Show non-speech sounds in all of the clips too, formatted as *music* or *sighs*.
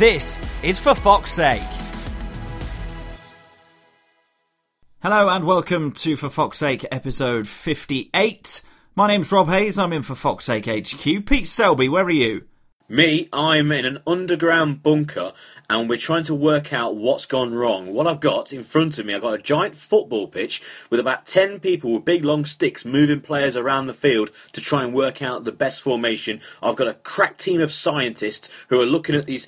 This is for Fox's sake. Hello and welcome to For Fox's Sake episode 58. My name's Rob Hayes, I'm in for Fox's Sake HQ. Pete Selby, where are you? Me, I'm in an underground bunker and we're trying to work out what's gone wrong. What I've got in front of me, I've got a giant football pitch with about 10 people with big long sticks moving players around the field to try and work out the best formation. I've got a crack team of scientists who are looking at these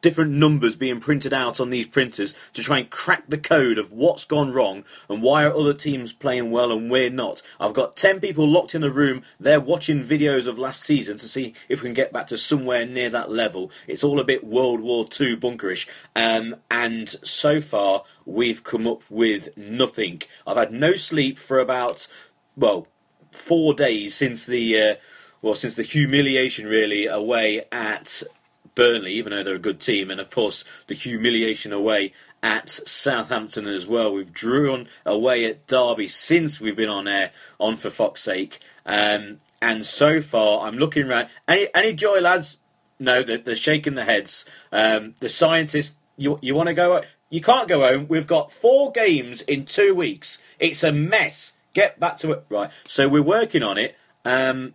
different numbers being printed out on these printers to try and crack the code of what's gone wrong and why are other teams playing well and we're not. I've got 10 people locked in the room. They're watching videos of last season to see if we can get back to somewhere near that level. It's all a bit World War II bunkerish. Um, and so far, we've come up with nothing. I've had no sleep for about, well, four days since the. Uh, well, since the humiliation really away at Burnley, even though they're a good team, and of course the humiliation away at Southampton as well. We've drawn away at Derby since we've been on air on for Fox's sake, um, and so far I'm looking around. Any any joy, lads? No, they're, they're shaking their heads. Um, the scientists, you you want to go? You can't go home. We've got four games in two weeks. It's a mess. Get back to it. Right. So we're working on it. Um,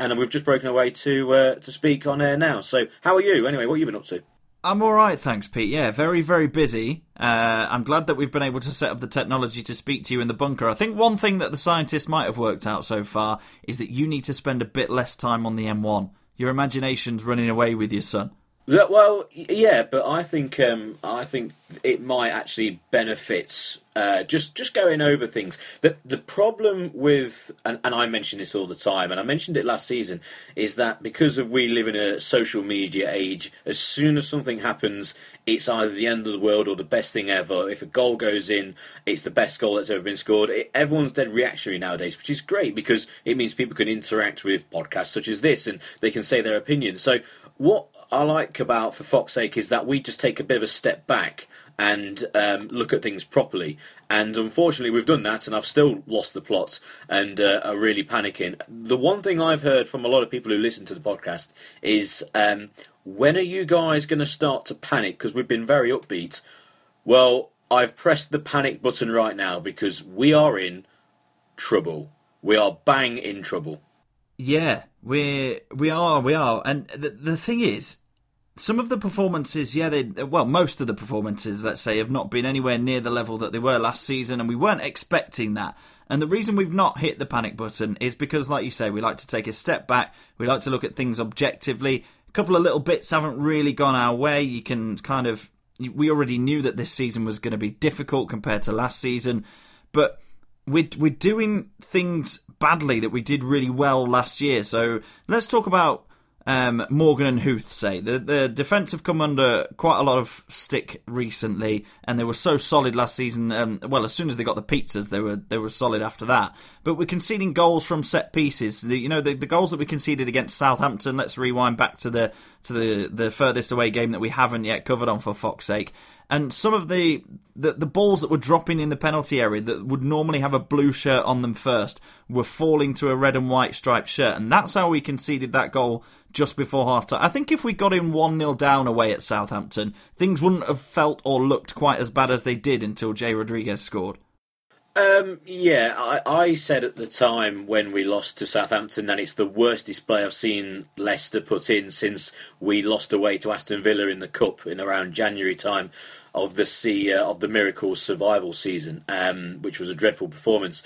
and we've just broken away to uh, to speak on air now. So, how are you? Anyway, what have you been up to? I'm all right, thanks, Pete. Yeah, very, very busy. Uh, I'm glad that we've been able to set up the technology to speak to you in the bunker. I think one thing that the scientists might have worked out so far is that you need to spend a bit less time on the M1. Your imagination's running away with you, son. Yeah, Well, yeah, but I think um, I think it might actually benefit uh, just just going over things. The the problem with and, and I mention this all the time, and I mentioned it last season, is that because of we live in a social media age, as soon as something happens, it's either the end of the world or the best thing ever. If a goal goes in, it's the best goal that's ever been scored. It, everyone's dead reactionary nowadays, which is great because it means people can interact with podcasts such as this and they can say their opinion. So what I like about For Fox's Sake is that we just take a bit of a step back and um, look at things properly. And unfortunately, we've done that, and I've still lost the plot and uh, are really panicking. The one thing I've heard from a lot of people who listen to the podcast is um, when are you guys going to start to panic? Because we've been very upbeat. Well, I've pressed the panic button right now because we are in trouble. We are bang in trouble. Yeah, we we are we are, and the the thing is, some of the performances, yeah, they well, most of the performances, let's say, have not been anywhere near the level that they were last season, and we weren't expecting that. And the reason we've not hit the panic button is because, like you say, we like to take a step back. We like to look at things objectively. A couple of little bits haven't really gone our way. You can kind of we already knew that this season was going to be difficult compared to last season, but we're we're doing things badly that we did really well last year. So let's talk about um, Morgan and Huth say. The, the defence have come under quite a lot of stick recently, and they were so solid last season. Um, well, as soon as they got the pizzas, they were they were solid after that. But we're conceding goals from set pieces. The, you know, the, the goals that we conceded against Southampton. Let's rewind back to the to the the furthest away game that we haven't yet covered on for Fox's sake. And some of the, the the balls that were dropping in the penalty area that would normally have a blue shirt on them first were falling to a red and white striped shirt, and that's how we conceded that goal just before half time. I think if we got in 1 0 down away at Southampton, things wouldn't have felt or looked quite as bad as they did until Jay Rodriguez scored. Um, yeah, I, I said at the time when we lost to Southampton that it's the worst display I've seen Leicester put in since we lost away to Aston Villa in the cup in around January time of the sea, uh, of the miracle survival season, um, which was a dreadful performance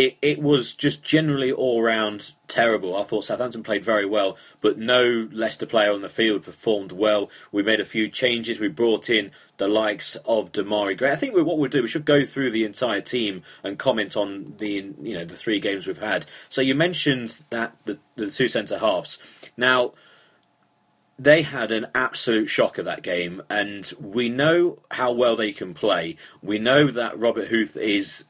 it, it was just generally all round terrible. I thought Southampton played very well, but no Leicester player on the field performed well. We made a few changes. We brought in the likes of Demarai Gray. I think what we'll do, we should go through the entire team and comment on the you know the three games we've had. So you mentioned that the, the two centre halves. Now they had an absolute shocker that game, and we know how well they can play. We know that Robert Huth is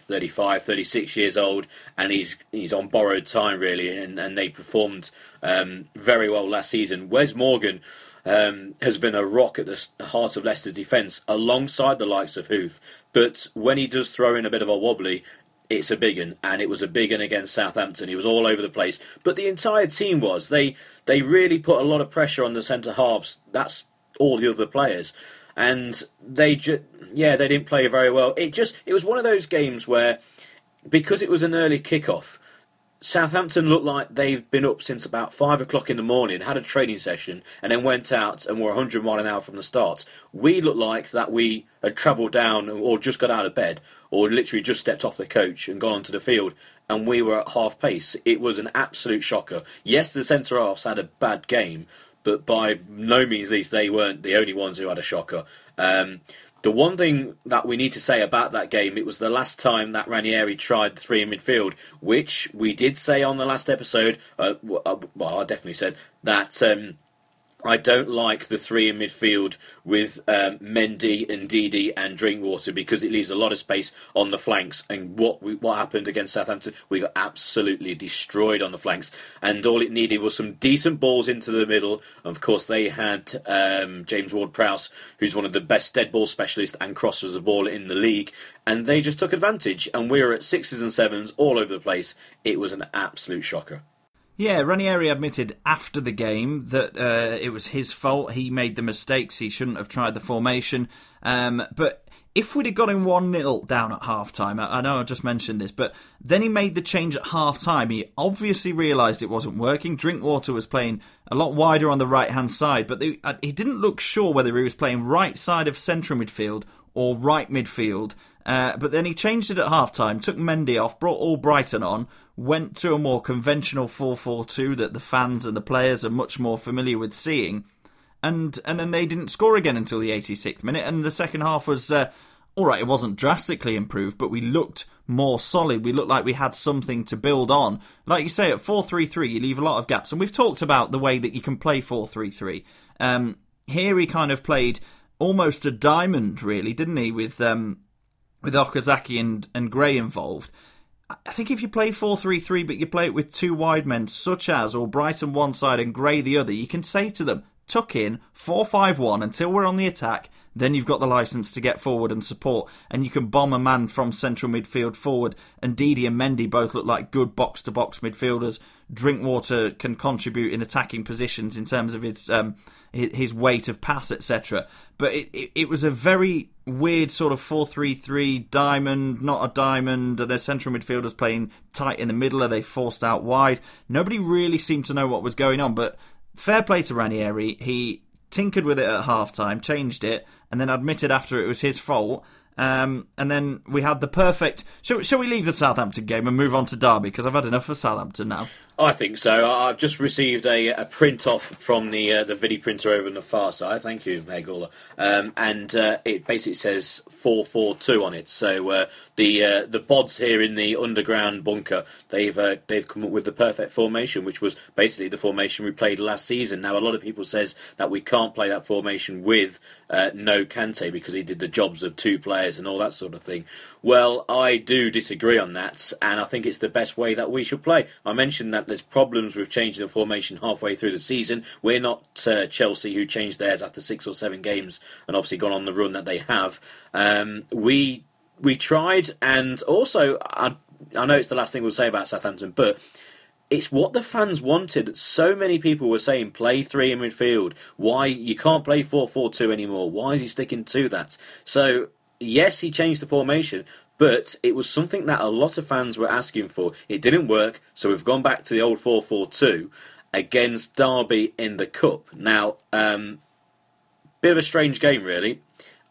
35, 36 years old, and he's he's on borrowed time really, and, and they performed um, very well last season. Wes Morgan um, has been a rock at the heart of Leicester's defence, alongside the likes of Huth. But when he does throw in a bit of a wobbly, it's a big one, and it was a big one against Southampton. He was all over the place, but the entire team was. They they really put a lot of pressure on the centre halves. That's all the other players, and they just yeah they didn't play very well. It just it was one of those games where because it was an early kickoff, Southampton looked like they've been up since about five o'clock in the morning, had a training session, and then went out and were 100 mile an hour from the start. We looked like that we had travelled down or just got out of bed or literally just stepped off the coach and gone onto the field, and we were at half pace. It was an absolute shocker. Yes, the centre halves had a bad game, but by no means least they weren't the only ones who had a shocker. Um, the one thing that we need to say about that game, it was the last time that Ranieri tried the three in midfield, which we did say on the last episode. Uh, uh well, I definitely said that. Um, I don't like the three in midfield with um, Mendy and Ndidi and Drinkwater because it leaves a lot of space on the flanks. And what we, what happened against Southampton, we got absolutely destroyed on the flanks. And all it needed was some decent balls into the middle. Of course, they had um, James Ward-Prowse, who's one of the best dead ball specialists and crossers of ball in the league, and they just took advantage. And we were at sixes and sevens all over the place. It was an absolute shocker. Yeah, Ranieri admitted after the game that uh, it was his fault. He made the mistakes. He shouldn't have tried the formation. Um, but if we'd have got him 1 0 down at half time, I, I, know I just mentioned this, but then he made the change at half time. He obviously realised it wasn't working. Drinkwater was playing a lot wider on the right hand side, but they, uh, he didn't look sure whether he was playing right side of central midfield or right midfield. Uh, but then he changed it at half time, took Mendy off, brought Albrighton on, went to a more conventional 4-4-2 that the fans and the players are much more familiar with seeing. And and then they didn't score again until the 86th minute and the second half was uh, all right, it wasn't drastically improved, but we looked more solid. We looked like we had something to build on. Like you say, at 4 3 3, you leave a lot of gaps. And we've talked about the way that you can play 4 3 3. Um, here he kind of played almost a diamond, really, didn't he, with um, with Okazaki and, and Gray involved. I think if you play 4 3 3, but you play it with two wide men, such as Albrighton one side and Gray the other, you can say to them, tuck in 4 5 1 until we're on the attack. Then you've got the license to get forward and support, and you can bomb a man from central midfield forward. And Ndidi and Mendy both look like good box to box midfielders. Drinkwater can contribute in attacking positions in terms of his um, his weight of pass, etc. But it, it, it, was a very weird sort of 4 3 3 diamond, not a diamond. Their central midfielders playing tight in the middle? Are they forced out wide? Nobody really seemed to know what was going on, but fair play to Ranieri. He tinkered with it at half time, changed it, and then admitted after it was his fault. Um, and then we had the perfect. Shall, shall we leave the Southampton game and move on to Derby? Because I've had enough of Southampton now. I think so. I've just received a, a print off from the uh, the Vidi printer over on the far side. Thank you, Megula. Um, and uh, it basically says four four two on it. So uh, the uh, the bods here in the underground bunker they've uh, they've come up with the perfect formation, which was basically the formation we played last season. Now a lot of people says that we can't play that formation with uh, no Kante because he did the jobs of two players and all that sort of thing. Well, I do disagree on that, and I think it's the best way that we should play. I mentioned that there's problems with changing the formation halfway through the season. We're not uh, Chelsea who changed theirs after six or seven games and obviously gone on the run that they have. Um, we we tried, and also I, I know it's the last thing we'll say about Southampton, but it's what the fans wanted. So many people were saying play three in midfield. Why you can't play four four two anymore? Why is he sticking to that? So yes, he changed the formation, but it was something that a lot of fans were asking for. It didn't work, so we've gone back to the old 4 4 2 against Derby in the Cup. Now, um, bit of a strange game, really.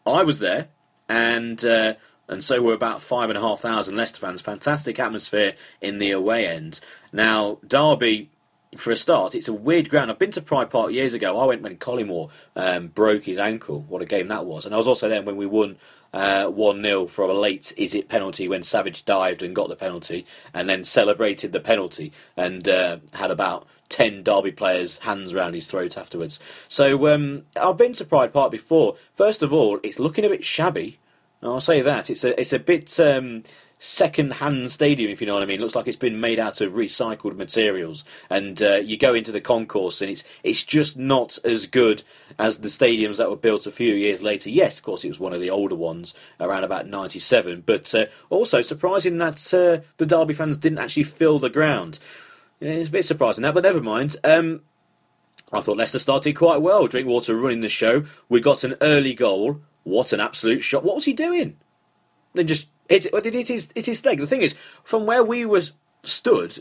I was there, and uh, and so were about five and a half thousand Leicester fans. Fantastic atmosphere in the away end. Now, Derby for a start, it's a weird ground. I've been to Pride Park years ago. I went when Collymore um, broke his ankle. What a game that was! And I was also there when we won uh, one 0 from a late is it penalty when Savage dived and got the penalty, and then celebrated the penalty and uh, had about ten Derby players' hands round his throat afterwards. So um, I've been to Pride Park before. First of all, it's looking a bit shabby. I'll say that it's a it's a bit. Um, second-hand stadium, if you know what I mean. It looks like it's been made out of recycled materials, and uh, you go into the concourse, and it's it's just not as good as the stadiums that were built a few years later. Yes, of course, it was one of the older ones around about '97, but uh, also surprising that uh, the Derby fans didn't actually fill the ground. Yeah, it's a bit surprising that, but never mind. Um, I thought Leicester started quite well. Drinkwater running the show. We got an early goal. What an absolute shot! What was he doing? They just it, it, it is it is leg. The thing is, from where we were stood,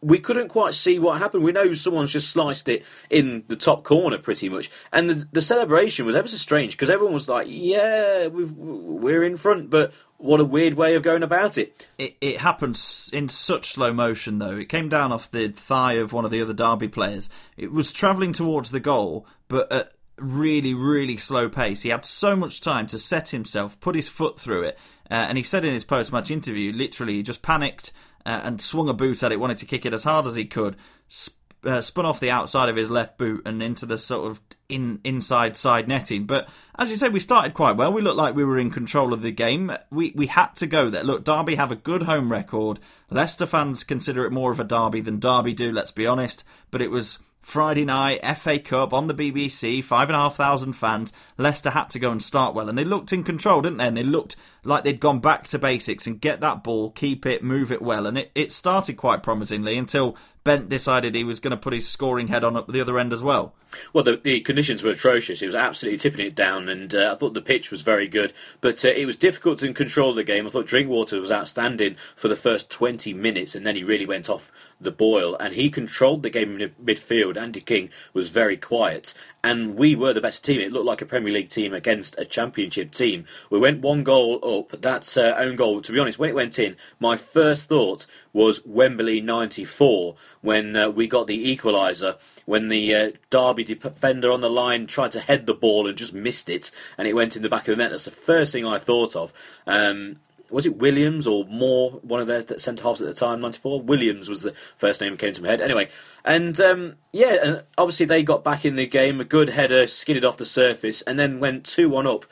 we couldn't quite see what happened. We know someone's just sliced it in the top corner, pretty much, and the, the celebration was ever so strange because everyone was like, "Yeah, we've, we're in front," but what a weird way of going about it. It, it happened in such slow motion, though. It came down off the thigh of one of the other Derby players. It was travelling towards the goal, but at really, really slow pace. He had so much time to set himself, put his foot through it, uh, and he said in his post match interview, literally, he just panicked uh, and swung a boot at it, wanted to kick it as hard as he could, sp- uh, spun off the outside of his left boot and into the sort of in inside side netting. But as you said, we started quite well. We looked like we were in control of the game. We we had to go there. Look, Derby have a good home record. Leicester fans consider it more of a derby than Derby do. Let's be honest. But it was Friday night, FA Cup on the BBC, five and a half thousand fans. Leicester had to go and start well, and they looked in control, didn't they? And they looked like they'd gone back to basics and get that ball, keep it, move it well. And it, it started quite promisingly until Bent decided he was going to put his scoring head on up the other end as well. Well, the, the conditions were atrocious. It was absolutely tipping it down, and uh, I thought the pitch was very good. But uh, it was difficult to control the game. I thought Drinkwater was outstanding for the first 20 minutes, and then he really went off the boil. And he controlled the game in midfield. Andy King was very quiet, and we were the better team. It looked like a Premier League team against a Championship team. We went one goal up. That's uh, own goal. To be honest, when it went in, my first thought was Wembley '94 when uh, we got the equaliser. When the uh, Derby defender on the line tried to head the ball and just missed it, and it went in the back of the net. That's the first thing I thought of. Um, was it Williams or Moore, one of their centre halves at the time, 94? Williams was the first name that came to my head. Anyway, and um, yeah, and obviously they got back in the game, a good header, skidded off the surface, and then went 2 1 up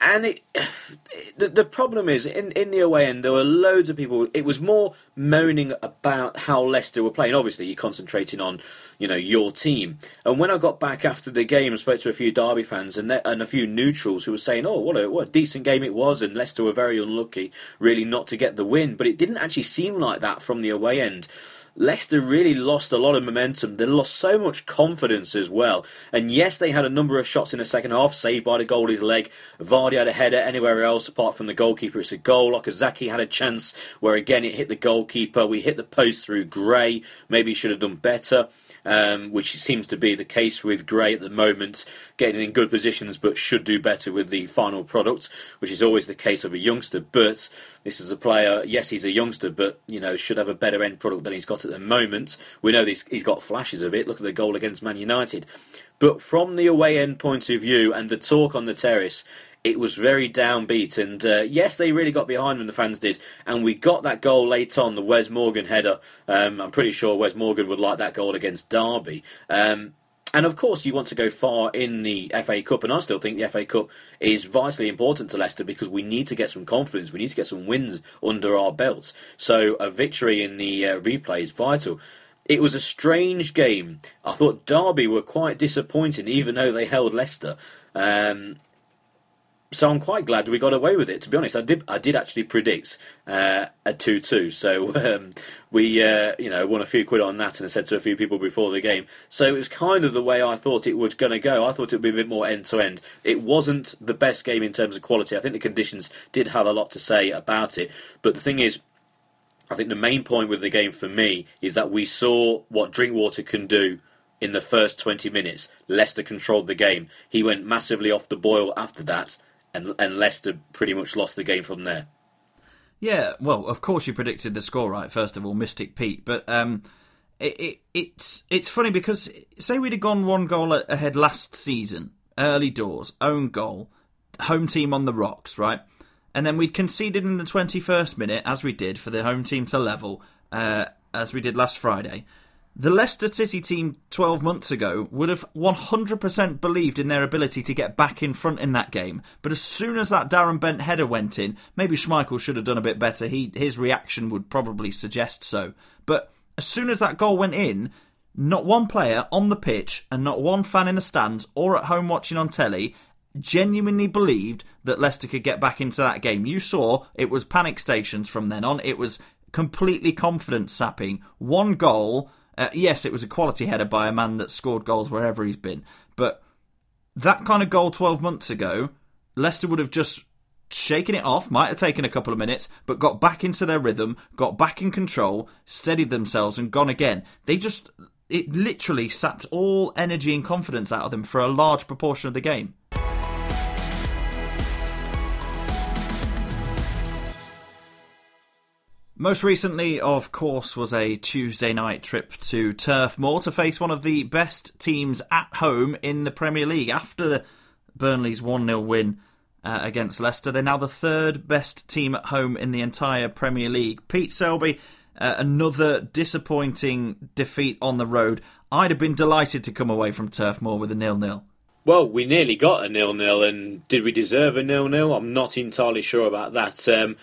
and it, *sighs* the, the problem is in, in the away end there were loads of people it was more moaning about how Leicester were playing. Obviously you're concentrating on you know your team. And when I got back after the game i spoke to a few Derby fans and, and a few neutrals who were saying oh what a, what a decent game it was and Leicester were very unlucky really not to get the win. But it didn't actually seem like that from the away end Leicester really lost a lot of momentum. They lost so much confidence as well. And yes, they had a number of shots in the second half, saved by the goalie's leg. Vardy had a header anywhere else apart from the goalkeeper. It's a goal. Okazaki had a chance where again it hit the goalkeeper. We hit the post through Gray. Maybe should have done better um, which seems to be the case with Gray at the moment, getting in good positions but should do better with the final product, which is always the case of a youngster. But this is a player, yes, he's a youngster, but you know should have a better end product than he's got at the moment. We know this, he's got flashes of it. Look at the goal against Man United. But from the away end point of view and the talk on the terrace, it was very downbeat. And uh, yes, they really got behind them, the fans did. And we got that goal late on, the Wes Morgan header. Um, I'm pretty sure Wes Morgan would like that goal against Derby. Um, and of course, you want to go far in the FA Cup, and I still think the FA Cup is vitally important to Leicester because we need to get some confidence, we need to get some wins under our belts. So a victory in the uh, replay is vital. It was a strange game. I thought Derby were quite disappointing, even though they held Leicester. Um, so I'm quite glad we got away with it. To be honest, I did I did actually predict uh, a two-two. So *laughs* um, we uh, you know won a few quid on that, and I said to a few people before the game. So it was kind of the way I thought it was going to go. I thought it would be a bit more end to end. It wasn't the best game in terms of quality. I think the conditions did have a lot to say about it. But the thing is, I think the main point with the game for me is that we saw what Drinkwater can do in the first 20 minutes. Leicester controlled the game. He went massively off the boil after that and and Leicester pretty much lost the game from there. Yeah, well, of course you predicted the score right. First of all, Mystic Pete, but um, it, it, it's it's funny because say we'd have gone one goal ahead last season, early doors, own goal, home team on the rocks, right? And then we'd conceded in the 21st minute, as we did for the home team to level, uh, as we did last Friday. The Leicester City team 12 months ago would have 100% believed in their ability to get back in front in that game. But as soon as that Darren Bent header went in, maybe Schmeichel should have done a bit better. He, his reaction would probably suggest so. But as soon as that goal went in, not one player on the pitch and not one fan in the stands or at home watching on telly genuinely believed that Leicester could get back into that game. You saw it was panic stations from then on. It was completely confidence sapping. One goal uh, yes, it was a quality header by a man that scored goals wherever he's been, but that kind of goal 12 months ago, Leicester would have just shaken it off, might have taken a couple of minutes, but got back into their rhythm, got back in control, steadied themselves, and gone again. They just, it literally sapped all energy and confidence out of them for a large proportion of the game. Most recently, of course, was a Tuesday night trip to Turf Moor to face one of the best teams at home in the Premier League. After Burnley's 1 0 win uh, against Leicester, they're now the third best team at home in the entire Premier League. Pete Selby, uh, another disappointing defeat on the road. I'd have been delighted to come away from Turf Moor with a nil nil. Well, we nearly got a nil nil, and did we deserve a nil nil? I'm not entirely sure about that. Um,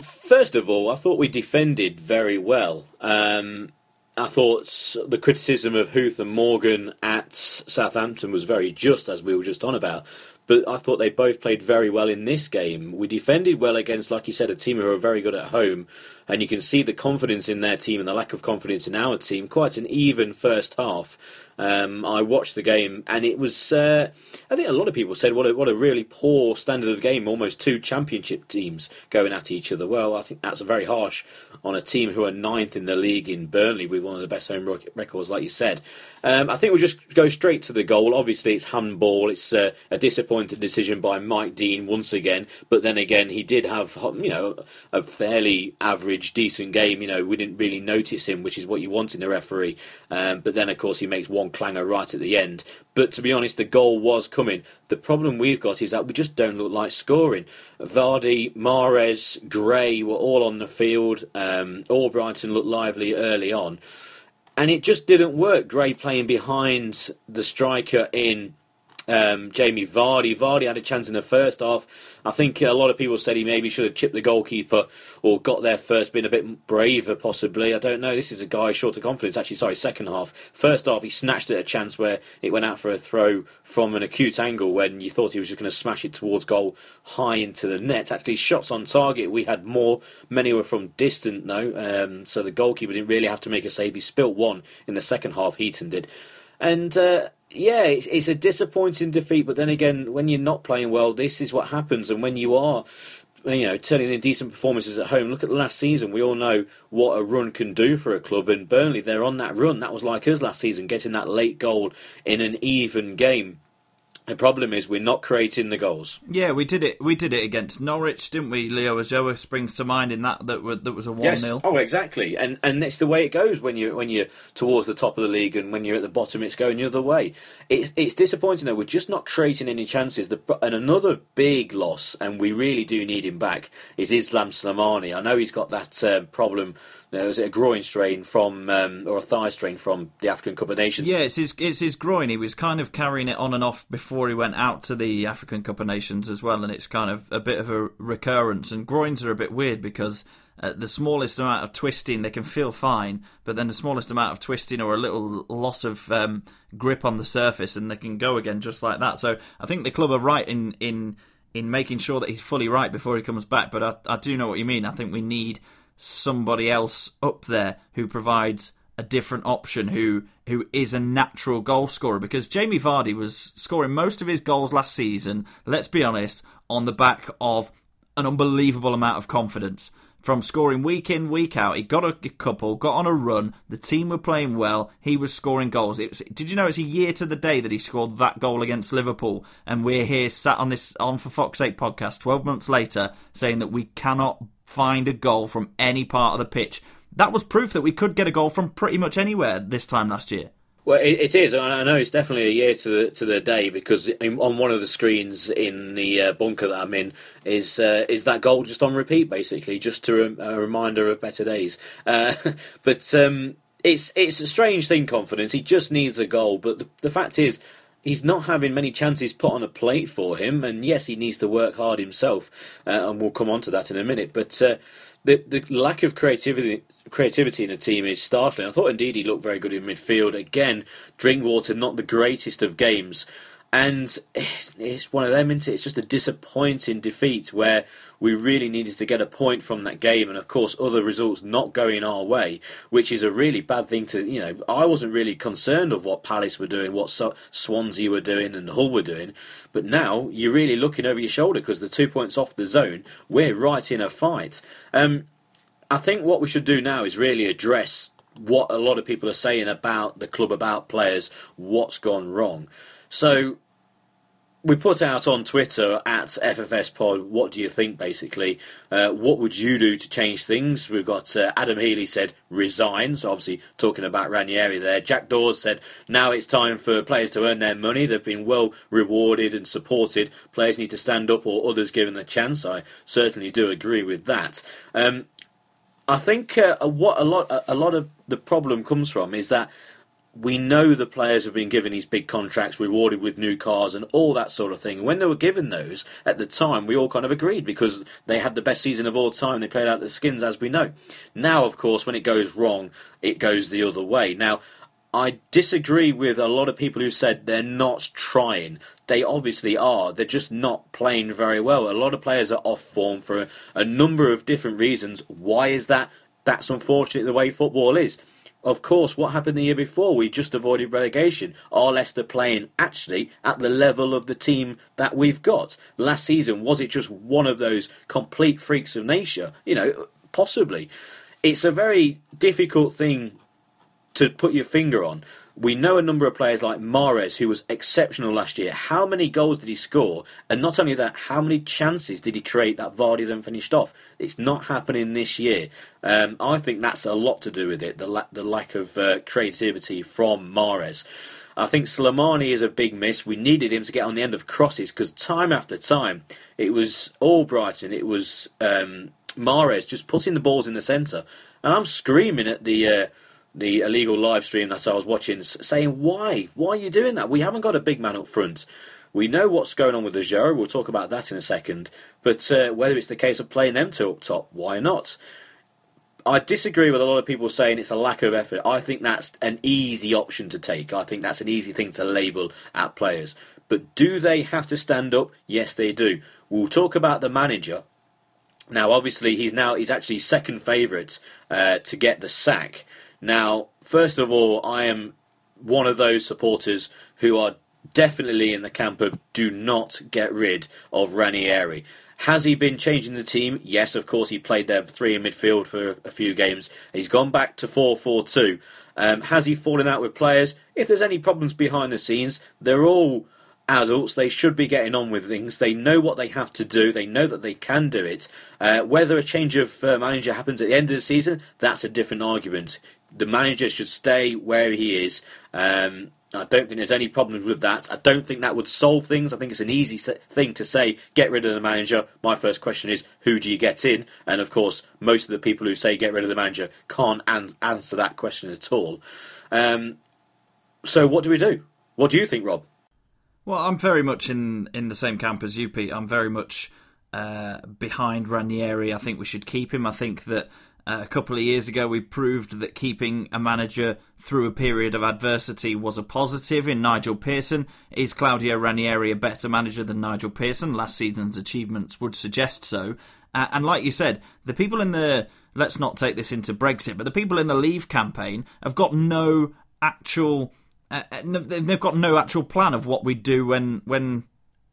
First of all, I thought we defended very well. Um, I thought the criticism of Huth and Morgan at Southampton was very just, as we were just on about. But I thought they both played very well in this game. We defended well against, like you said, a team who are very good at home, and you can see the confidence in their team and the lack of confidence in our team. Quite an even first half. Um, I watched the game, and it was. Uh, I think a lot of people said, "What a what a really poor standard of game. Almost two championship teams going at each other." Well, I think that's very harsh on a team who are ninth in the league in Burnley with one of the best home records, like you said. Um, I think we'll just go straight to the goal. Obviously, it's handball. It's uh, a disappointing decision by Mike Dean once again. But then again, he did have you know a fairly average, decent game. You know, we didn't really notice him, which is what you want in a referee. Um, but then, of course, he makes one clanger right at the end. But to be honest, the goal was coming. The problem we've got is that we just don't look like scoring. Vardy, Mahrez, Gray were all on the field. Um, Albrighton looked lively early on. And it just didn't work. Gray playing behind the striker in um, Jamie Vardy. Vardy had a chance in the first half. I think a lot of people said he maybe should have chipped the goalkeeper or got there first, been a bit braver possibly. I don't know. This is a guy short of confidence. Actually, sorry, second half. First half, he snatched at a chance where it went out for a throw from an acute angle when you thought he was just going to smash it towards goal high into the net. Actually, shots on target, we had more. Many were from distant though, um, so the goalkeeper didn't really have to make a save. He spilt one in the second half. Heaton did. And uh, yeah, it's, it's, a disappointing defeat. But then again, when you're not playing well, this is what happens. And when you are, you know, turning in decent performances at home, look at the last season. We all know what a run can do for a club. And Burnley, they're on that run. That was like us last season, getting that late goal in an even game. The problem is we're not creating the goals. Yeah, we did it. We did it against Norwich, didn't we? Leo Ulloa springs to mind in that that, that was a one 0 yes. Oh, exactly. And and it's the way it goes when you when you're towards the top of the league, and when you're at the bottom, it's going the other way. It's it's disappointing though. We're just not creating any chances. The, and another big loss, and we really do need him back, is Islam Slimani. I know he's got that uh, problem uh, was it a groin strain from um, or a thigh strain from the African Cup of Nations? Yeah, it's his it's his groin. He was kind of carrying it on and off before he went out to the African Cup of Nations as well, and it's kind of a bit of a recurrence. And groins are a bit weird because uh, the smallest amount of twisting they can feel fine, but then the smallest amount of twisting or a little loss of um, grip on the surface, and they can go again just like that. So I think the club are right in in in making sure that he's fully right before he comes back. But I, I do know what you mean. I think we need somebody else up there who provides a different option who who is a natural goal scorer. Because Jamie Vardy was scoring most of his goals last season let's be honest on the back of an unbelievable amount of confidence from scoring week in week out. He got a couple got on a run. The team were playing well. He was scoring goals. Was, did you know it's a year to the day that he scored that goal against Liverpool? And we're here sat on this on for Fox 8 podcast 12 months later saying that we cannot find a goal from any part of the pitch. that was proof that we could get a goal from pretty much anywhere this time last year. Well, it, it is. I know it's definitely a year to the to the day because in, on one of the screens in the uh, bunker that I'm in is uh, is that goal just on repeat, basically, just to rem- a reminder of better days. Uh, *laughs* but um, it's it's a strange thing. Confidence. He just needs a goal, but the, the fact is. He's not having many chances put on a plate for him, and yes, he needs to work hard himself, uh, and we'll come on to that in a minute. But uh, the the lack of creativity creativity in the team is startling. I thought Ndidi looked very good in midfield. Again, Drinkwater not the greatest of games. And it's, it's one of them, isn't it? It's just a disappointing defeat where we really needed to get a point from that game, and of course, other results not going our way, which is a really bad thing to, you know. I wasn't really concerned of what Palace were doing, what Swansea were doing, and Hull were doing, but now you're really looking over your shoulder because the two points off the zone, we're right in a fight. Um, I think what we should do now is really address what a lot of people are saying about the club, about players, what's gone wrong. So we put out on Twitter at FFS Pod, what do you think basically? Uh, what would you do to change things? We've got uh, Adam Healy said resign, so obviously talking about Ranieri there. Jack Dawes said now it's time for players to earn their money. They've been well rewarded and supported. Players need to stand up or others given a chance. I certainly do agree with that. Um, I think uh, what a lot a lot of the problem comes from is that we know the players have been given these big contracts, rewarded with new cars and all that sort of thing. When they were given those at the time, we all kind of agreed because they had the best season of all time. They played out the skins, as we know. Now, of course, when it goes wrong, it goes the other way. Now, I disagree with a lot of people who said they're not trying. They obviously are. They're just not playing very well. A lot of players are off form for a, a number of different reasons. Why is that? That's unfortunate the way football is. Of course, what happened the year before? We just avoided relegation. Are Leicester playing actually at the level of the team that we've got? Last season, was it just one of those complete freaks of nature? You know, possibly. It's a very difficult thing to put your finger on. We know a number of players like Mahrez, who was exceptional last year. How many goals did he score? And not only that, how many chances did he create that Vardy then finished off? It's not happening this year. Um, I think that's a lot to do with it, the, la- the lack of uh, creativity from Mahrez. I think Slimani is a big miss. We needed him to get on the end of crosses because time after time it was Albrighton. It was um, Mahrez just putting the balls in the centre, and I'm screaming at the. Uh, the illegal live stream that I was watching, saying, "Why? Why are you doing that? We haven't got a big man up front. We know what's going on with the Joe. We'll talk about that in a second. But uh, whether it's the case of playing them two up top, why not?" I disagree with a lot of people saying it's a lack of effort. I think that's an easy option to take. I think that's an easy thing to label at players. But do they have to stand up? Yes, they do. We'll talk about the manager. Now, obviously, he's now he's actually second favourite uh, to get the sack. Now, first of all, I am one of those supporters who are definitely in the camp of do not get rid of Ranieri. Has he been changing the team? Yes, of course. He played there three in midfield for a few games. He's gone back to 4 4 2. Um, has he fallen out with players? If there's any problems behind the scenes, they're all adults. They should be getting on with things. They know what they have to do. They know that they can do it. Uh, whether a change of uh, manager happens at the end of the season, that's a different argument the manager should stay where he is. Um, I don't think there's any problems with that. I don't think that would solve things. I think it's an easy thing to say, get rid of the manager. My first question is, who do you get in? And of course, most of the people who say get rid of the manager can't an- answer that question at all. Um, so, what do we do? What do you think, Rob? Well, I'm very much in, in the same camp as you, Pete. I'm very much uh, behind Ranieri. I think we should keep him. I think that uh, a couple of years ago, we proved that keeping a manager through a period of adversity was a positive in Nigel Pearson. Is Claudio Ranieri a better manager than Nigel Pearson? Last season's achievements would suggest so. Uh, and like you said, the people in the let's not take this into Brexit, but the people in the Leave campaign have got no actual. Uh, uh they've got no actual plan of what we do when when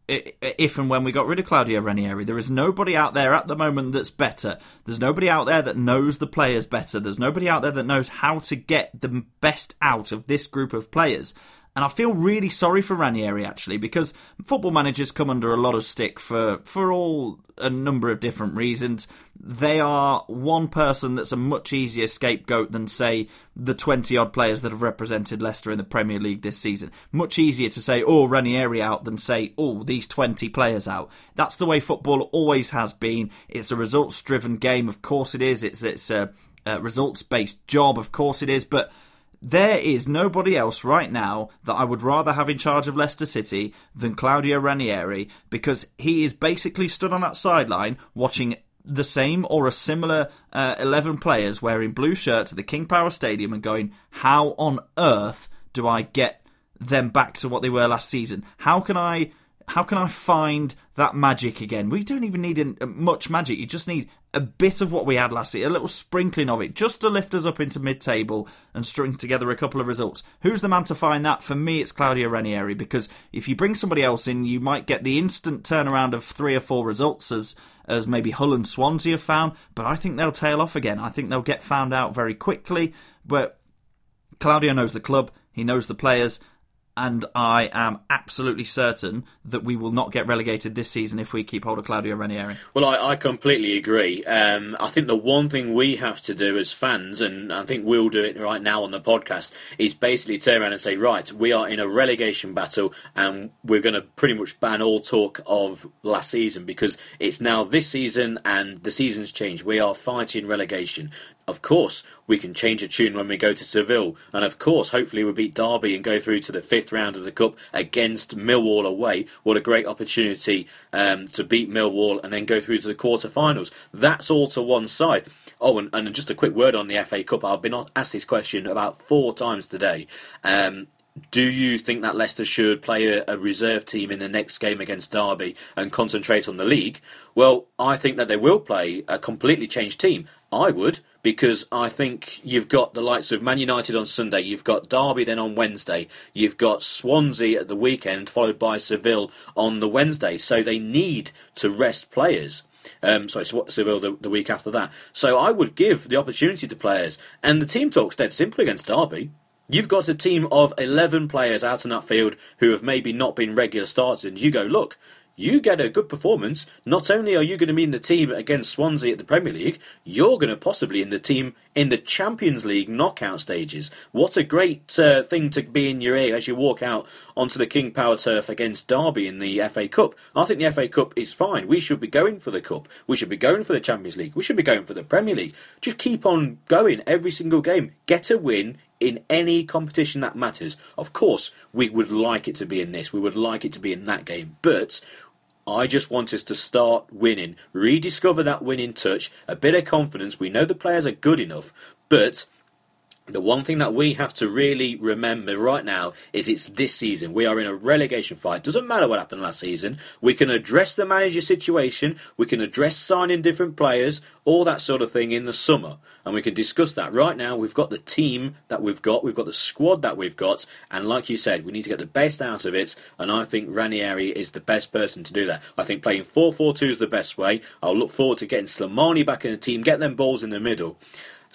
if and when we got rid of Claudio Ranieri. There is nobody out there at the moment that's better. There's nobody out there that knows the players better. There's nobody out there that knows how to get the best out of this group of players. And I feel really sorry for Ranieri actually because football managers come under a lot of stick for for all a number of different reasons. They are one person that's a much easier scapegoat than say the 20 odd players that have represented Leicester in the Premier League this season. Much easier to say oh Ranieri out than say oh these 20 players out. That's the way football always has been. It's a results driven game, of course it is. It's it's a, a results based job, of course it is, but there is nobody else right now that I would rather have in charge of Leicester City than Claudio Ranieri because he is basically stood on that sideline watching the same or a similar uh, 11 players wearing blue shirts at the King Power Stadium and going, How on earth do I get them back to what they were last season? How can I how can I find that magic again? We don't even need uh, much magic. You just need a bit of what we had last year, a little sprinkling of it, just to lift us up into mid-table and string together a couple of results. Who's the man to find that? For me, it's Claudio Ranieri because if you bring somebody else in, you might get the instant turnaround of three or four results as as maybe Hull and Swansea have found. But I think they'll tail off again. I think they'll get found out very quickly. But Claudio knows the club, he knows the players, and I am absolutely certain that we will not get relegated this season if we keep hold of Claudio Ranieri. Well, I, I completely agree. Um, I think the one thing we have to do as fans, and I think we'll do it right now on the podcast, is basically turn around and say, right, we are in a relegation battle, and we're going to pretty much ban all talk of last season because it's now this season, and the season's changed. We are fighting relegation. Of course, we can change a tune when we go to Seville, and of course, hopefully, we beat Derby and go through to the fifth round of the Cup against Millwall away. What a great opportunity um, to beat Millwall and then go through to the quarter-finals. That's all to one side. Oh, and, and just a quick word on the FA Cup. I've been asked this question about four times today. Um, do you think that Leicester should play a, a, reserve team in the next game against Derby and concentrate on the league? Well, I think that they will play a completely changed team. I would, because I think you've got the likes of Man United on Sunday, you've got Derby then on Wednesday, you've got Swansea at the weekend, followed by Seville on the Wednesday. So they need to rest players. Um, sorry, Seville the, the week after that. So I would give the opportunity to players. And the team talks dead simple against Derby. You've got a team of 11 players out in that field who have maybe not been regular starters, and you go, look, you get a good performance. Not only are you going to be in the team against Swansea at the Premier League, you're going to possibly in the team in the Champions League knockout stages. What a great uh, thing to be in your ear as you walk out onto the King Power turf against Derby in the FA Cup. I think the FA Cup is fine. We should be going for the Cup. We should be going for the Champions League. We should be going for the Premier League. Just keep on going every single game. Get a win in any competition that matters. Of course, we would like it to be in this, we would like it to be in that game, but I just want us to start winning, rediscover that winning touch, a bit of confidence. We know the players are good enough, but the one thing that we have to really remember right now is it's this season. We are in a relegation fight. Doesn't matter what happened last season. We can address the manager situation. We can address signing different players, all that sort of thing in the summer. And we can discuss that. Right now, we've got the team that we've got. We've got the squad that we've got. And like you said, we need to get the best out of it. And I think Ranieri is the best person to do that. I think playing 4-4-2 is the best way. I'll look forward to getting Slimani back in the team, get them balls in the middle.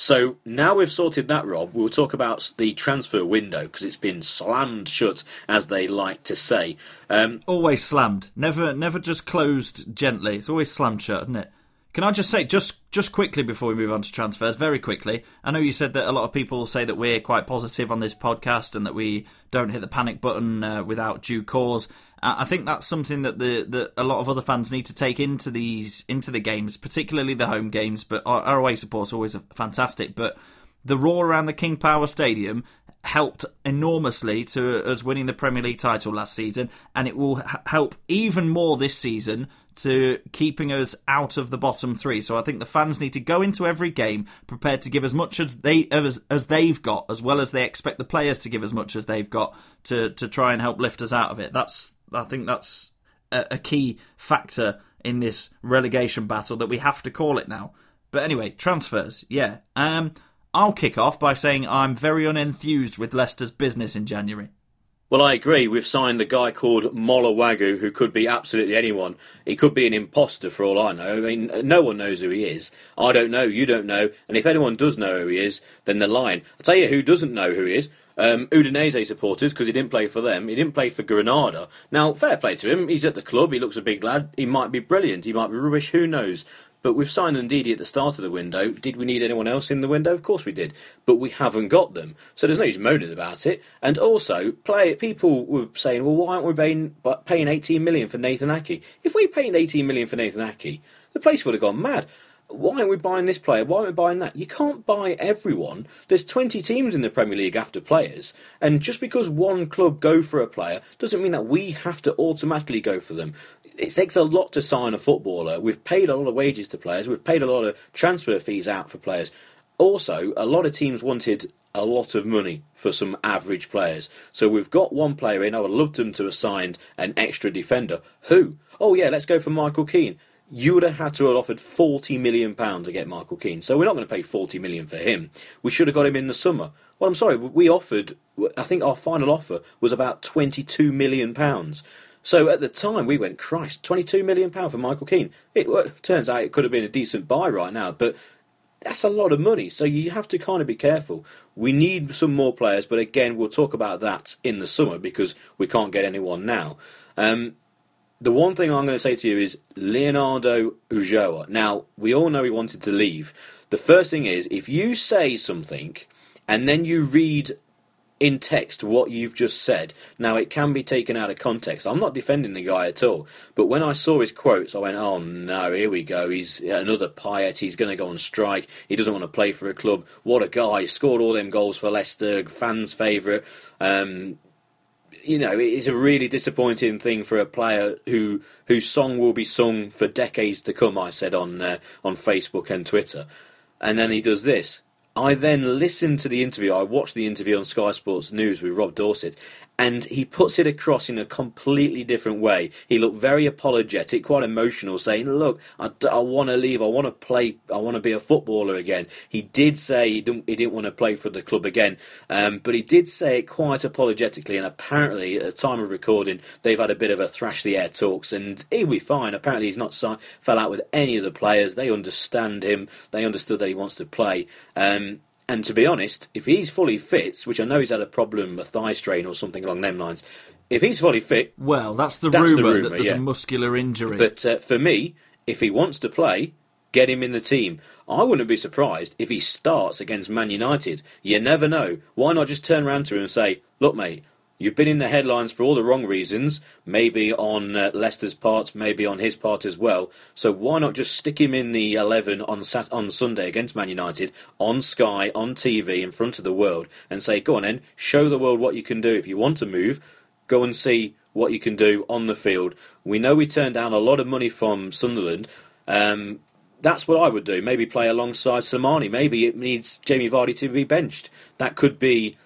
So now we've sorted that, Rob, we'll talk about the transfer window because it's been slammed shut, as they like to say. Um, always slammed, never, never just closed gently. It's always slammed shut, isn't it? Can I just say, just just quickly before we move on to transfers, very quickly, I know you said that a lot of people say that we're quite positive on this podcast and that we don't hit the panic button uh, without due cause. I think that's something that the that a lot of other fans need to take into these into the games, particularly the home games. But our, our away support always fantastic. But the roar around the King Power Stadium helped enormously to us winning the Premier League title last season, and it will help even more this season to keeping us out of the bottom three. So I think the fans need to go into every game prepared to give as much as they as, as they've got, as well as they expect the players to give as much as they've got to to try and help lift us out of it. That's I think that's a, a key factor in this relegation battle that we have to call it now. But anyway, transfers, yeah. Um, I'll kick off by saying I'm very unenthused with Leicester's business in January. Well, I agree. We've signed a guy called Molla Wagué, who could be absolutely anyone. He could be an imposter for all I know. I mean, no one knows who he is. I don't know. You don't know. And if anyone does know who he is, then they're lying. I'll tell you who doesn't know who he is. Um, Udinese supporters, because he didn't play for them, he didn't play for Granada. Now, fair play to him. He's at the club. He looks a big lad. He might be brilliant. He might be rubbish. Who knows? But we've signed Ndidi at the start of the window. Did we need anyone else in the window? Of course we did. But we haven't got them. So there's no use moaning about it. And also, play people were saying, well, why aren't we paying, paying 18 million for Nathan Ake? If we paid 18 million for Nathan Ake, the place would have gone mad why aren't we buying this player? Why aren't we buying that? You can't buy everyone. There's 20 teams in the Premier League after players, and just because one club go for a player doesn't mean that we have to automatically go for them. It takes a lot to sign a footballer. We've paid a lot of wages to players. We've paid a lot of transfer fees out for players. Also, a lot of teams wanted a lot of money for some average players. So we've got one player in. I would love them to have signed an extra defender. Who? Oh yeah, let's go for Michael Keane you would have had to have offered forty million pounds to get Michael Keane. So we're not going to pay forty million for him. We should have got him in the summer. Well, I'm sorry, we offered. I think our final offer was about twenty-two million pounds. So at the time we went, Christ, twenty-two million pound for Michael Keane. It well, turns out it could have been a decent buy right now, but that's a lot of money. So you have to kind of be careful. We need some more players, but again, we'll talk about that in the summer because we can't get anyone now. Um, the one thing I'm going to say to you is Leonardo Ulloa. Now, we all know he wanted to leave. The first thing is, if you say something and then you read in text what you've just said, now it can be taken out of context. I'm not defending the guy at all, but when I saw his quotes, I went, oh no, here we go. He's another Payet. He's going to go on strike. He doesn't want to play for a club. What a guy. He scored all them goals for Leicester, fans' favourite. Um, you know, it is a really disappointing thing for a player who whose song will be sung for decades to come. I said on uh, on Facebook and Twitter, and then he does this. I then listened to the interview. I watched the interview on Sky Sports News with Rob Dorsett, and he puts it across in a completely different way. He looked very apologetic, quite emotional, saying, "Look, I, I want to leave. I want to play. I want to be a footballer again." He did say he didn't, he didn't want to play for the club again, um, but he did say it quite apologetically. And apparently, at the time of recording, they've had a bit of a thrash the air talks, and he'll be fine. Apparently, he's not si- fell out with any of the players. They understand him. They understood that he wants to play. Um, and to be honest, if he's fully fit, which I know he's had a problem, a thigh strain or something along them lines, if he's fully fit, well, that's the rumour that there's yeah. a muscular injury. But uh, for me, if he wants to play, get him in the team. I wouldn't be surprised if he starts against Man United. You never know. Why not just turn around to him and say, "Look, mate, You've been in the headlines for all the wrong reasons, maybe on uh, Leicester's part, maybe on his part as well. So why not just stick him in the 11 on Sat- on Sunday against Man United, on Sky, on TV, in front of the world, and say, go on then, show the world what you can do. If you want to move, go and see what you can do on the field. We know we turned down a lot of money from Sunderland. Um, that's what I would do. Maybe play alongside Slimani. Maybe it needs Jamie Vardy to be benched. That could be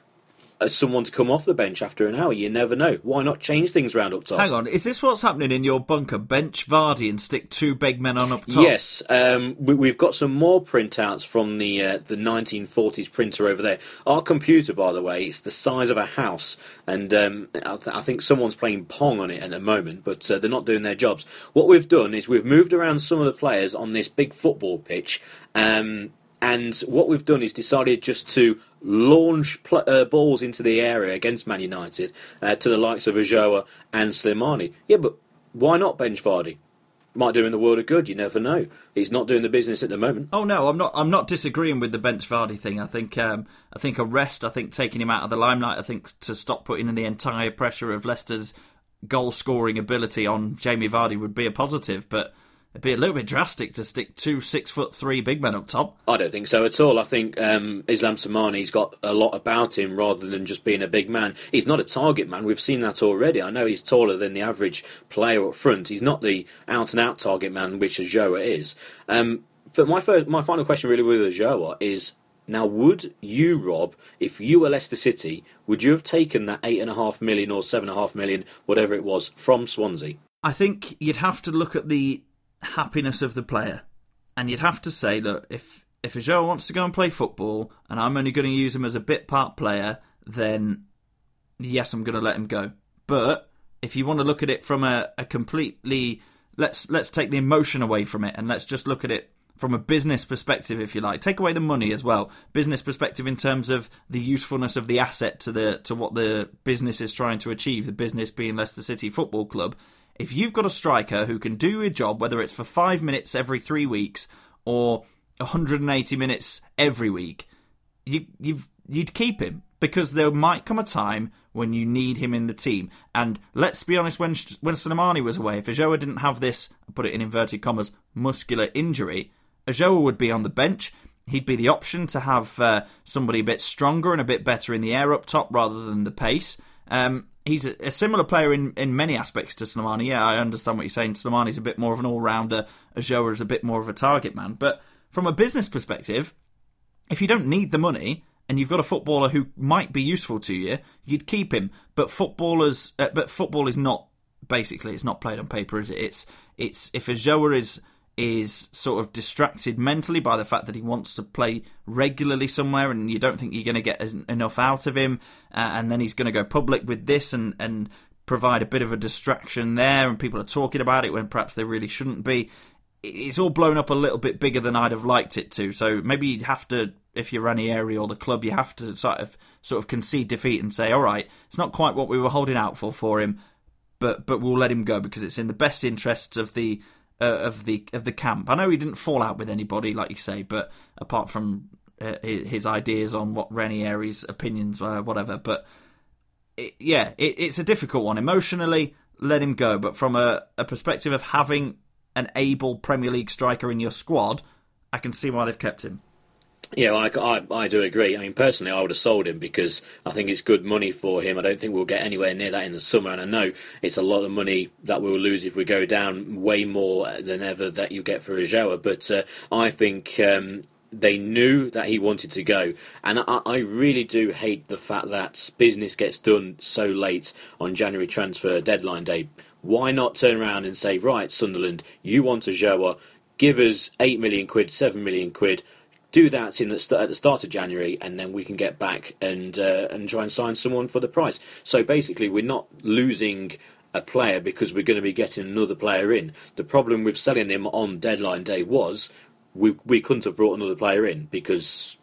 someone to come off the bench after an hour. You never know. Why not change things round up top? Hang on, is this what's happening in your bunker? Bench Vardy and stick two big men on up top. Yes, um, we, have got some more printouts from the uh, the 1940s printer over there. Our computer, by the way, it's the size of a house, and um, I, th- I, think someone's playing pong on it at the moment, but uh, they're not doing their jobs. What we've done is we've moved around some of the players on this big football pitch. Um, and what we've done is decided just to launch pl- uh, balls into the area against Man United uh, to the likes of Ulloa and Slimani. Yeah, but why not bench Vardy? Might do in the world of good. You never know. He's not doing the business at the moment. Oh no, I'm not. I'm not disagreeing with the bench Vardy thing. I think. Um, I think a rest. I think taking him out of the limelight. I think to stop putting in the entire pressure of Leicester's goal scoring ability on Jamie Vardy would be a positive. But It'd be a little bit drastic to stick two six foot three big men up top. I don't think so at all. I think um, Islam Slimani's got a lot about him rather than just being a big man. He's not a target man. We've seen that already. I know he's taller than the average player up front. He's not the out and out target man, which Ulloa is. Um, but my first, my final question really with Ulloa is now, would you, Rob, if you were Leicester City, would you have taken that eight and a half million or seven and a half million, whatever it was, from Swansea? I think you'd have to look at the happiness of the player. And you'd have to say, look, if if Ulloa wants to go and play football, and I'm only going to use him as a bit part player, then yes, I'm going to let him go. But if you want to look at it from a, a completely let's let's take the emotion away from it, and let's just look at it from a business perspective, if you like. Take away the money as well. Business perspective in terms of the usefulness of the asset to the to what the business is trying to achieve. The business being Leicester City Football Club. If you've got a striker who can do your job, whether it's for five minutes every three weeks or 180 minutes every week, you you've you'd keep him because there might come a time when you need him in the team. And let's be honest, when when Slimani was away, if Ulloa didn't have this, I put it in inverted commas, muscular injury, Ulloa would be on the bench. He'd be the option to have uh, somebody a bit stronger and a bit better in the air up top rather than the pace. Um, he's a, a, similar player in, in many aspects to Slimani. Yeah, I understand what you're saying. Slimani's a bit more of an all rounder. Ulloa is a bit more of a target man. But from a business perspective, if you don't need the money and you've got a footballer who might be useful to you, you'd keep him. But footballers, uh, but football is not basically it's not played on paper, is it? It's it's if Ulloa is is sort of distracted mentally by the fact that he wants to play regularly somewhere and you don't think you're going to get enough out of him uh, and then he's going to go public with this and and provide a bit of a distraction there and people are talking about it when perhaps they really shouldn't be. It's all blown up a little bit bigger than I'd have liked it to so maybe you'd have to if you're Ranieri or the club you have to sort of sort of concede defeat and say all right it's not quite what we were holding out for for him but but we'll let him go because it's in the best interests of the uh, of the of the camp. I know he didn't fall out with anybody, like you say, but apart from uh, his ideas on what Ranieri's opinions were, whatever. But it, yeah, it, it's a difficult one emotionally. Let him go, but from a, a perspective of having an able Premier League striker in your squad, I can see why they've kept him. Yeah, I, I, I, do agree. I mean, personally, I would have sold him because I think it's good money for him. I don't think we'll get anywhere near that in the summer, and I know it's a lot of money that we'll lose if we go down way more than ever that you get for Ulloa. But uh, I think um, they knew that he wanted to go, and I, I, really do hate the fact that business gets done so late on January transfer deadline day. Why not turn around and say, right, Sunderland, you want a Ulloa, give us eight million quid, seven million quid do that in the st- at the start of January, and then we can get back and uh, and try and sign someone for the price. So basically, we're not losing a player because we're going to be getting another player in. The problem with selling him on deadline day was we we couldn't have brought another player in because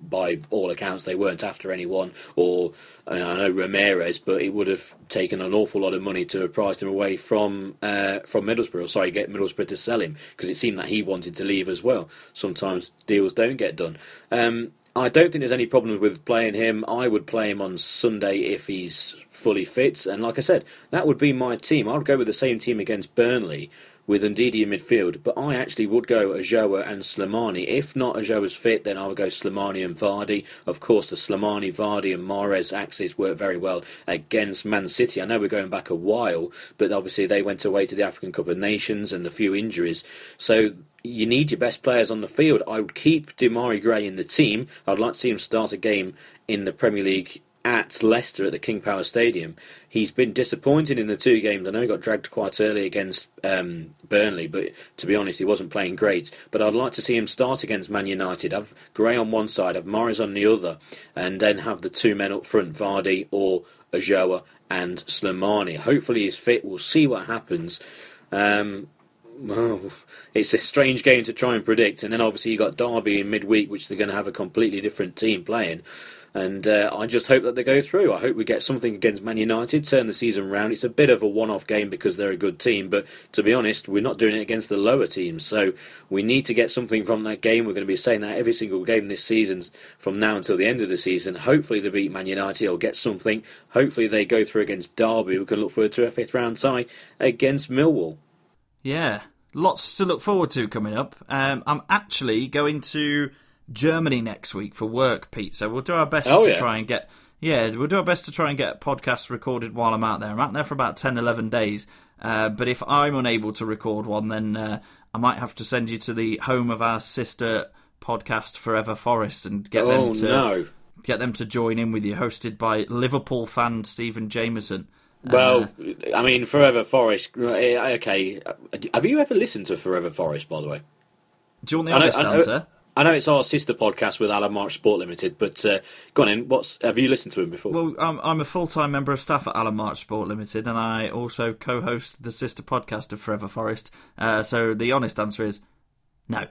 by all accounts, they weren't after anyone, or I, mean, I know Ramirez, but it would have taken an awful lot of money to have priced him away from uh, from Middlesbrough. Or sorry, get Middlesbrough to sell him because it seemed that he wanted to leave as well. Sometimes deals don't get done. Um, I don't think there's any problem with playing him. I would play him on Sunday if he's fully fit. And like I said, that would be my team. I would go with the same team against Burnley with Ndidi in midfield, but I actually would go Ulloa and Slimani. If not Ulloa's fit, then I would go Slimani and Vardy. Of course, the Slimani, Vardy, and Mahrez axis worked very well against Man City. I know we're going back a while, but obviously they went away to the African Cup of Nations and a few injuries. So you need your best players on the field. I would keep Demarai Gray in the team. I'd like to see him start a game in the Premier League at Leicester at the King Power Stadium. He's been disappointed in the two games. I know he got dragged quite early against um, Burnley, but to be honest, he wasn't playing great. But I'd like to see him start against Man United. Have Gray on one side, have Mahrez on the other, and then have the two men up front, Vardy or Ulloa and Slimani. Hopefully he's fit. We'll see what happens. Um, well, it's a strange game to try and predict. And then obviously you got Derby in midweek, which they're going to have a completely different team playing. And uh, I just hope that they go through. I hope we get something against Man United, turn the season round. It's a bit of a one off game because they're a good team, but to be honest, we're not doing it against the lower teams. So we need to get something from that game. We're going to be saying that every single game this season from now until the end of the season. Hopefully they beat Man United or get something. Hopefully they go through against Derby. We can look forward to a fifth round tie against Millwall. Yeah, lots to look forward to coming up. Um, I'm actually going to Germany next week for work, Pete. So we'll do our best oh, to yeah. try and get. Yeah, we'll do our best to try and get podcasts recorded while I'm out there. I'm out there for about 10, 11 days. Uh, but if I'm unable to record one, then uh, I might have to send you to the home of our sister podcast, Forever Forest, and get oh, them to no. get them to join in with you. Hosted by Liverpool fan Stephen Jameson. Well, uh, I mean, Forever Forest. Eh, okay, have you ever listened to Forever Forest? By the way, do you want the honest answer? I know it's our sister podcast with Alan March Sport Limited, but uh, go on in. What's have you listened to him before? Well, I'm, I'm a full time member of staff at Alan March Sport Limited, and I also co-host the sister podcast of Forever Forest. Uh, so the honest answer is no.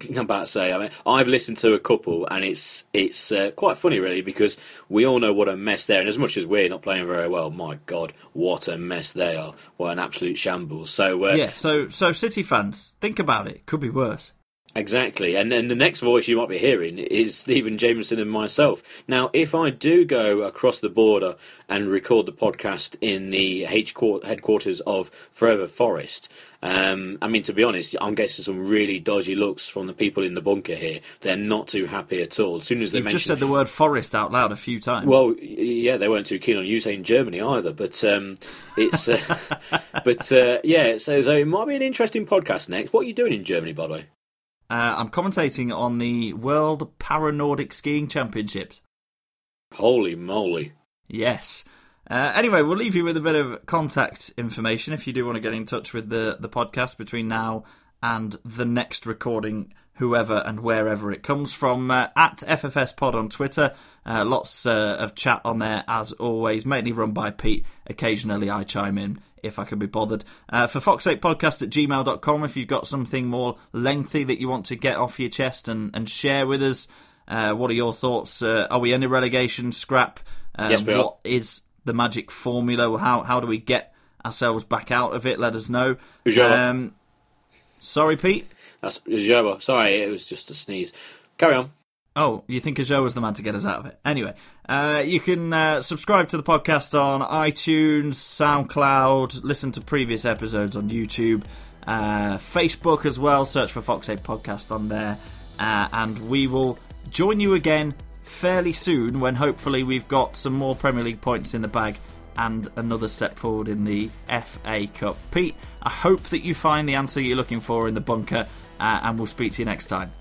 *laughs* I'm about to say. I mean, I've listened to a couple, and it's it's uh, quite funny, really, because we all know what a mess they're. And as much as we're not playing very well, my God, what a mess they are! What an absolute shambles. So uh, yeah, so so City fans, think about it. Could be worse. Exactly, and then the next voice you might be hearing is Stephen Jameson and myself. Now, if I do go across the border and record the podcast in the headquarters of Forever Forest, um, I mean, to be honest, I'm getting some really dodgy looks from the people in the bunker here. They're not too happy at all. As soon as they You've mention, just said the word forest out loud a few times. well, yeah, they weren't too keen on you saying Germany either. But um, it's, uh, *laughs* but uh, yeah, so, so it might be an interesting podcast next. What are you doing in Germany, by the way? Uh, I'm commentating on the World Paranordic Skiing Championships. Holy moly! Yes. Uh, anyway, we'll leave you with a bit of contact information if you do want to get in touch with the, the podcast between now and the next recording, whoever and wherever it comes from. Uh, at FFS Pod on Twitter. Uh, lots uh, of chat on there, as always, mainly run by Pete. Occasionally I chime in if I can be bothered. Uh, for Fox Sake Podcast at gmail.com, if you've got something more lengthy that you want to get off your chest and, and share with us, uh, what are your thoughts? Uh, are we in a relegation scrap? Uh, yes, we what are. What is the magic formula? How, how do we get ourselves back out of it? Let us know. Um, sorry, Pete? That's. Sorry, it was just a sneeze. Carry on. Oh, you think Joe was the man to get us out of it? Anyway, uh, you can uh, subscribe to the podcast on iTunes, SoundCloud, listen to previous episodes on YouTube, uh, Facebook as well. Search for Fox Sake Podcast on there, uh, and we will join you again fairly soon when hopefully we've got some more Premier League points in the bag and another step forward in the FA Cup. Pete, I hope that you find the answer you're looking for in the bunker, uh, and we'll speak to you next time.